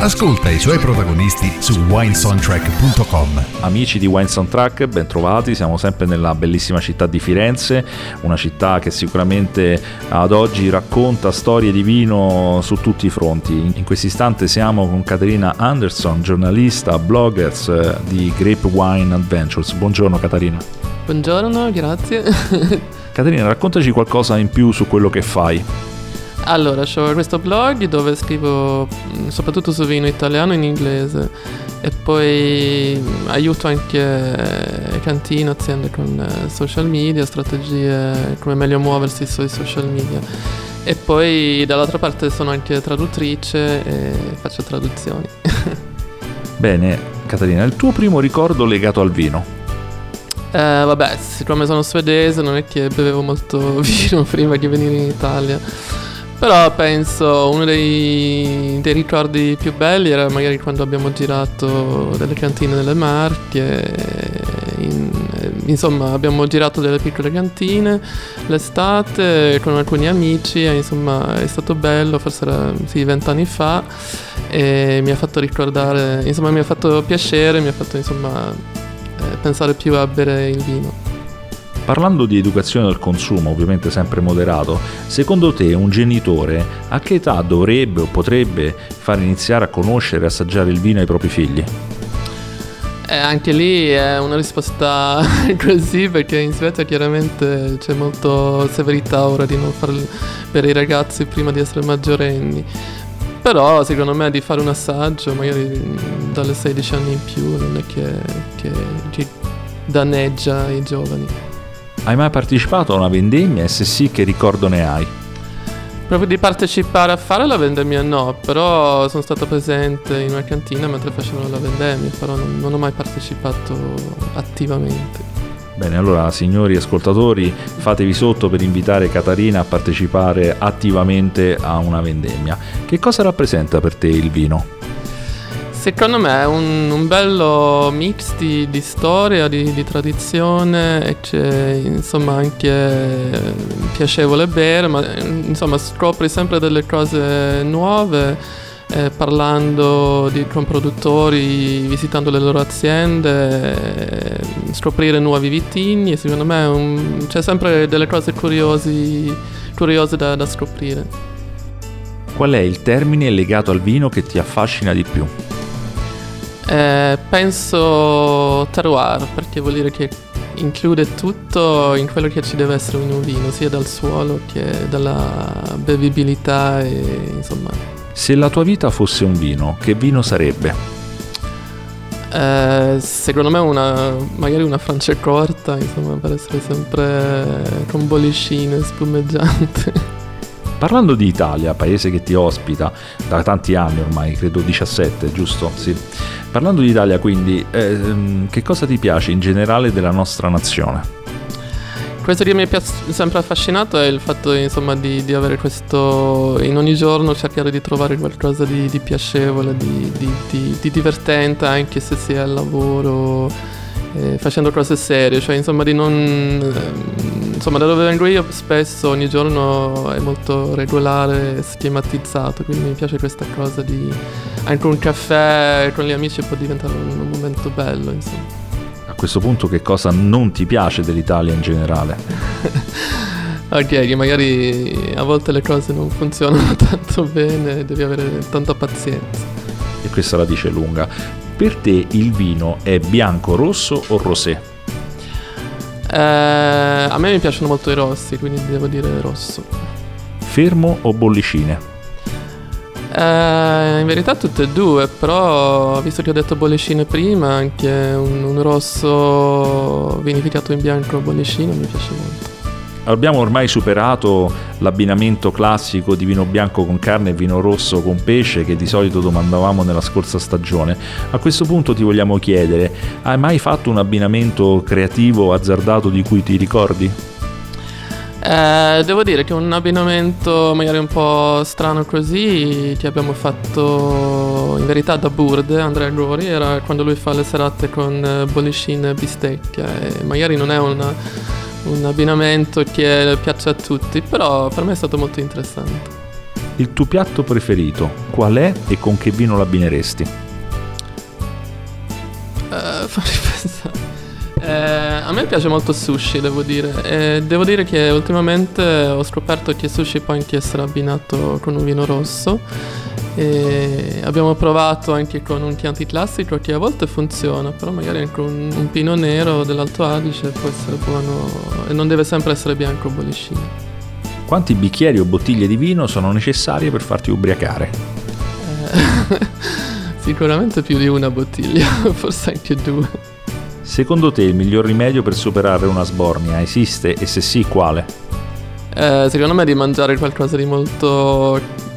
Ascolta i suoi protagonisti su winesoundtrack.com. Amici di Wine Soundtrack, ben trovati, siamo sempre nella bellissima città di Firenze, una città che sicuramente ad oggi racconta storie di vino su tutti i fronti. In questo istante siamo con Caterina Anderson, giornalista, bloggers eh, di Grape Wine Adventures. Buongiorno Caterina. Buongiorno, grazie. Caterina, raccontaci qualcosa in più su quello che fai. Allora, ho questo blog dove scrivo mm, soprattutto su vino italiano in inglese e poi mm, aiuto anche cantine, aziende con eh, social media, strategie, come meglio muoversi sui social media. E poi dall'altra parte sono anche traduttrice e faccio traduzioni. Bene, Caterina, il tuo primo ricordo legato al vino? Eh, vabbè, siccome sono svedese non è che bevevo molto vino prima di venire in Italia però penso uno dei, dei, ricordi più belli era magari quando abbiamo girato delle cantine nelle Marche. In, insomma, abbiamo girato delle piccole cantine l'estate con alcuni amici. E, insomma, è stato bello, forse era sì, vent'anni fa. E mi ha fatto ricordare, insomma, mi ha fatto piacere, mi ha fatto insomma eh, pensare più a bere il vino. Parlando di educazione al consumo, ovviamente sempre moderato, secondo te un genitore a che età dovrebbe o potrebbe far iniziare a conoscere e assaggiare il vino ai propri figli? Eh, anche lì è una risposta così perché in Svezia chiaramente c'è molta severità ora di non farlo per i ragazzi prima di essere maggiorenni. Però secondo me di fare un assaggio magari dalle 16 anni in più non è che, che, che danneggia i giovani. Hai mai partecipato a una vendemmia e se sì che ricordo ne hai? Proprio di partecipare a fare la vendemmia no, però sono stato presente in una cantina mentre facevano la vendemmia, però non, non ho mai partecipato attivamente. Bene, allora signori ascoltatori, fatevi sotto per invitare Catarina a partecipare attivamente a una vendemmia. Che cosa rappresenta per te il vino? Secondo me è un, un bello mix di, di storia, di, di, tradizione e c'è insomma anche piacevole bere, ma insomma scopri sempre delle cose nuove eh, parlando di, con produttori, visitando le loro aziende, eh, scoprire nuovi vitigni. Secondo me un, c'è sempre delle cose curiosi, curiose da, da scoprire. Qual è il termine legato al vino che ti affascina di più? Eh, penso terroir perché vuol dire che include tutto in quello che ci deve essere in un vino, sia dal suolo che dalla bevibilità e insomma. Se la tua vita fosse un vino, che vino sarebbe? Eh, secondo me una, magari una corta, insomma, per essere sempre con bollicine spumeggiante. Parlando di Italia, paese che ti ospita da tanti anni ormai, credo 17, giusto? Sì. Parlando di Italia, quindi, eh, che cosa ti piace in generale della nostra nazione? Questo che mi è sempre affascinato è il fatto insomma, di, di, avere questo in ogni giorno cercare di trovare qualcosa di, di piacevole, di, di, divertente anche se sia al lavoro, eh, facendo cose serie, cioè insomma di non eh, insomma da dove vengo io spesso ogni giorno è molto regolare e schematizzato, quindi mi piace questa cosa di anche un caffè con gli amici può diventare un, un momento bello, insomma. A questo punto che cosa non ti piace dell'Italia in generale? ok, che magari a volte le cose non funzionano tanto bene, devi avere tanta pazienza. E questa la dice lunga. Per te il vino è bianco, rosso o rosé? Eh, a me mi piacciono molto i rossi, quindi devo dire rosso. Fermo o bollicine? Eh, in verità tutte e due, però visto che ho detto bollicine prima, anche un, un rosso vinificato in bianco bollicino mi piace molto abbiamo ormai superato l'abbinamento classico di vino bianco con carne e vino rosso con pesce che di solito domandavamo nella scorsa stagione. A questo punto ti vogliamo chiedere, hai mai fatto un abbinamento creativo azzardato di cui ti ricordi? Eh, devo dire che un abbinamento magari un po' strano così che abbiamo fatto in verità da Burde, Andrea Gori, era quando lui fa le serate con eh, bollicine e bistecche e magari non è una un abbinamento che piace a tutti, però per me è stato molto interessante. Il tuo piatto preferito qual è e con che vino l'abbineresti? Uh, fammi pensare. Eh, a me piace molto il sushi, devo dire. E devo dire che ultimamente ho scoperto che il sushi può anche essere abbinato con un vino rosso. E abbiamo provato anche con un Chianti classico che a volte funziona, però magari anche un, un Pino Nero dell'Alto Adige può essere buono e non deve sempre essere bianco o bollicino. Quanti bicchieri o bottiglie di vino sono necessarie per farti ubriacare? Eh, sicuramente più di una bottiglia, forse anche due. Secondo te il miglior rimedio per superare una sbornia esiste e se sì quale? Eh, secondo me di mangiare qualcosa di molto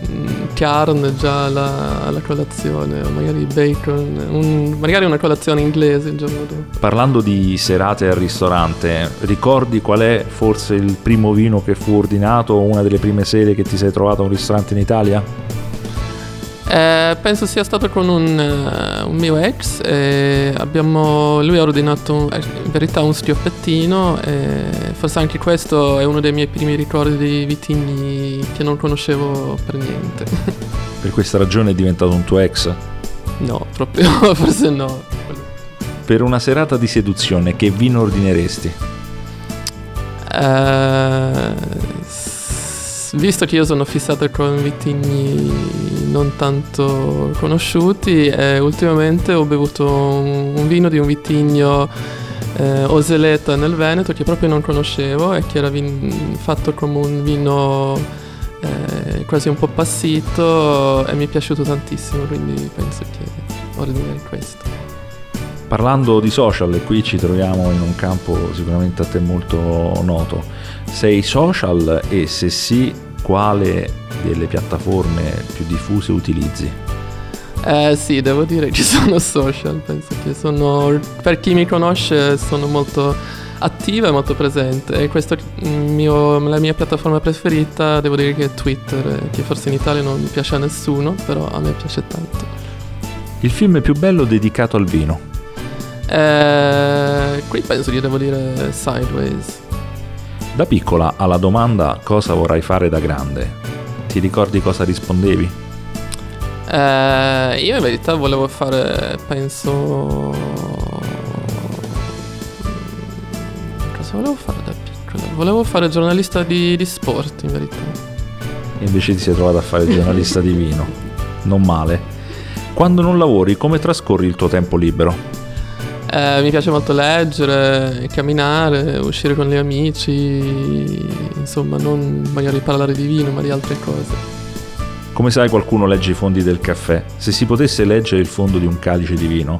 carne già alla, alla colazione, o magari bacon, un, magari una colazione inglese il giorno dopo. Parlando di serate al ristorante, ricordi qual è forse il primo vino che fu ordinato o una delle prime sere che ti sei trovato a un ristorante in Italia? Eh, penso sia stato con un, uh, un mio ex. abbiamo, lui ha ordinato eh, in verità un schioppettino. Forse anche questo è uno dei miei primi ricordi di vitigni che non conoscevo per niente. Per questa ragione è diventato un tuo ex? No, proprio, forse no. Per una serata di seduzione, che vino ordineresti? Eh, visto che io sono fissato con vitigni non tanto conosciuti, eh, ultimamente ho bevuto un, un, vino di un vitigno eh, Oseleta nel Veneto che proprio non conoscevo e che era vin- fatto come un vino eh, quasi un po' passito e mi è piaciuto tantissimo, quindi penso che ordinerei questo. Parlando di social, e qui ci troviamo in un campo sicuramente a te molto noto, sei social e se sì, quale delle piattaforme più diffuse utilizzi? Eh sì, devo dire che sono social, penso che sono, per chi mi conosce sono molto attiva e molto presente e questa mio, la mia piattaforma preferita devo dire che è Twitter, che forse in Italia non piace a nessuno, però a me piace tanto. Il film più bello dedicato al vino? Eh, qui penso che devo dire Sideways. Da piccola alla domanda cosa vorrai fare da grande, ti ricordi cosa rispondevi? Eh, io in verità volevo fare, penso... Cosa volevo fare da piccola? Volevo fare giornalista di, di sport in verità. E invece ti sei trovato a fare giornalista di vino. Non male. Quando non lavori, come trascorri il tuo tempo libero? Eh, mi piace molto leggere, camminare, uscire con gli amici, insomma, non magari parlare di vino, ma di altre cose. Come sai qualcuno legge i fondi del caffè? Se si potesse leggere il fondo di un calice di vino,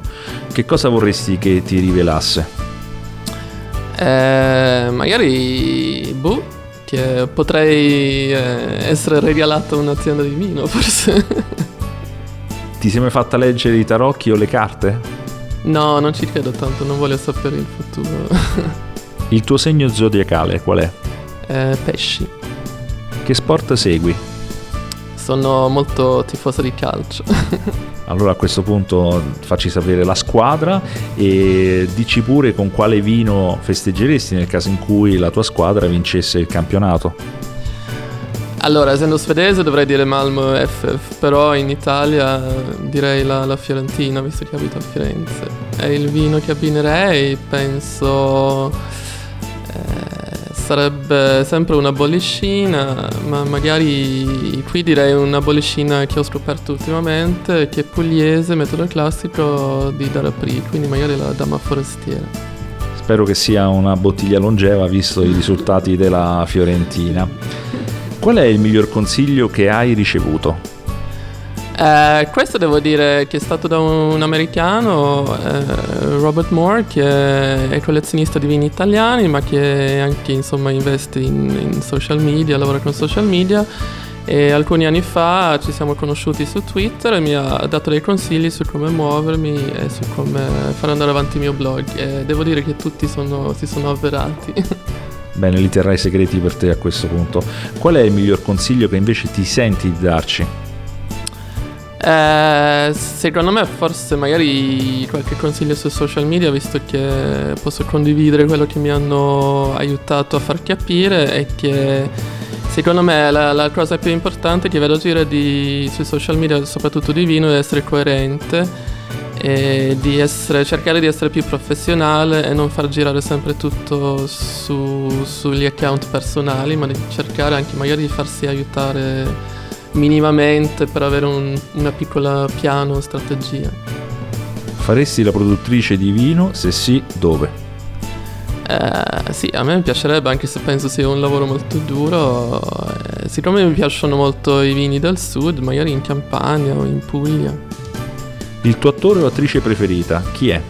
che cosa vorresti che ti rivelasse? Eh, magari, boh, che potrei eh, essere regalato un'azienda di vino, forse. Ti sei mai fatta leggere i tarocchi o le carte? No, non ci credo tanto, non voglio sapere il futuro. il tuo segno zodiacale qual è? Eh, pesci. Che sport segui? Sono molto tifoso di calcio. allora a questo punto facci sapere la squadra e dici pure con quale vino festeggeresti nel caso in cui la tua squadra vincesse il campionato. Allora, essendo svedese dovrei dire Malmo FF, però in Italia direi la, la, Fiorentina, visto che abito a Firenze. E il vino che abbinerei, penso, eh, sarebbe sempre una bollicina, ma magari qui direi una bollicina che ho scoperto ultimamente, che è pugliese, metodo classico di Darapri, quindi magari la Dama Forestiera. Spero che sia una bottiglia longeva, visto i risultati della Fiorentina. Qual è il miglior consiglio che hai ricevuto? Eh, questo devo dire che è stato da un americano, eh, Robert Moore, che è collezionista di vini italiani, ma che anche insomma, investe in, in social media, lavora con social media. E alcuni anni fa ci siamo conosciuti su Twitter e mi ha dato dei consigli su come muovermi e su come far andare avanti il mio blog. E devo dire che tutti sono, si sono avverati. Bene, li terrai segreti per te a questo punto. Qual è il miglior consiglio che invece ti senti di darci? Eh, secondo me forse magari qualche consiglio su social media visto che posso condividere quello che mi hanno aiutato a far capire e che Secondo me la, la, cosa più importante che vedo girare di, sui social media, soprattutto di vino, è essere coerente e di essere, cercare di essere più professionale e non far girare sempre tutto su, sugli account personali, ma di cercare anche magari di farsi aiutare minimamente per avere un, una piccola piano, strategia. Faresti la produttrice di vino? Se sì, dove? Eh, sì, a me piacerebbe, anche se penso sia un lavoro molto duro. Eh, siccome mi piacciono molto i vini del sud, magari in Campania o in Puglia. Il tuo attore o attrice preferita? Chi è?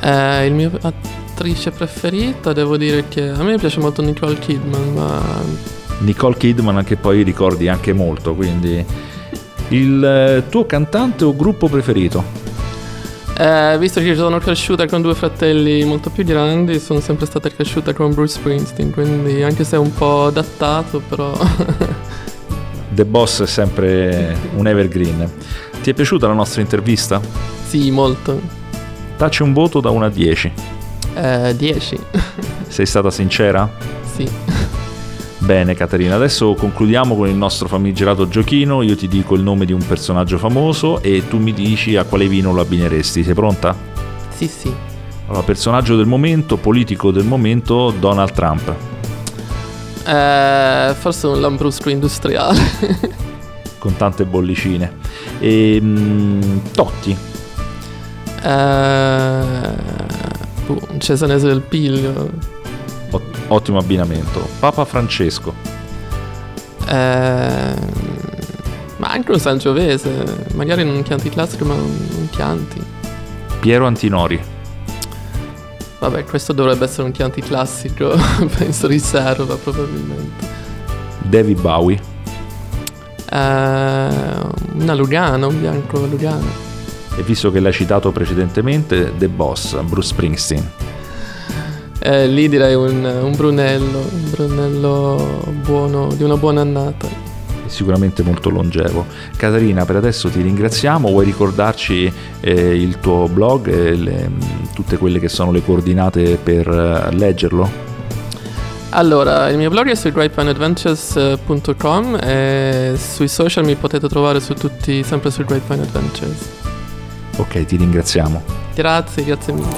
Eh, il mio attrice preferita, devo dire che a me piace molto Nicole Kidman, ma... Nicole Kidman che poi ricordi anche molto, quindi... Il eh, tuo cantante o gruppo preferito? Eh, visto che sono cresciuta con due fratelli molto più grandi, sono sempre stata cresciuta con Bruce Springsteen, quindi anche se è un po' adattato, però... The Boss è sempre un evergreen. Ti è piaciuta la nostra intervista? Sì, molto. Dacci un voto da 1 a 10. Eh, 10. Sei stata sincera? Sì. Bene Caterina, adesso concludiamo con il nostro famigerato giochino, io ti dico il nome di un personaggio famoso e tu mi dici a quale vino lo abbineresti, sei pronta? Sì, sì. Allora, personaggio del momento, politico del momento, Donald Trump. Eh, forse un lambrusco industriale. con tante bollicine. E, mm, Totti. Eh, un cesanese del piglio ottimo abbinamento. Papa Francesco. Eh, ma anche un Sangiovese, magari non un Chianti classico, ma un Chianti. Piero Antinori. Vabbè, questo dovrebbe essere un Chianti classico, penso riserva probabilmente. David Bowie. Eh, una Lugano, un bianco Lugano. E visto che l'hai citato precedentemente, The Boss, Bruce Springsteen. Eh, lì direi un, un, Brunello, un Brunello buono, di una buona annata. Sicuramente molto longevo. Caterina, per adesso ti ringraziamo. Vuoi ricordarci eh, il tuo blog e le, tutte quelle che sono le coordinate per uh, leggerlo? Allora, il mio blog è su greatpineadventures.com e sui social mi potete trovare su tutti, sempre su Great Pine Adventures. Ok, ti ringraziamo. Grazie, grazie mille.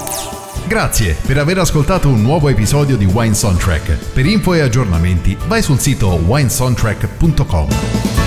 Grazie per aver ascoltato un nuovo episodio di Wine Soundtrack. Per info e aggiornamenti vai sul sito winesoundtrack.com.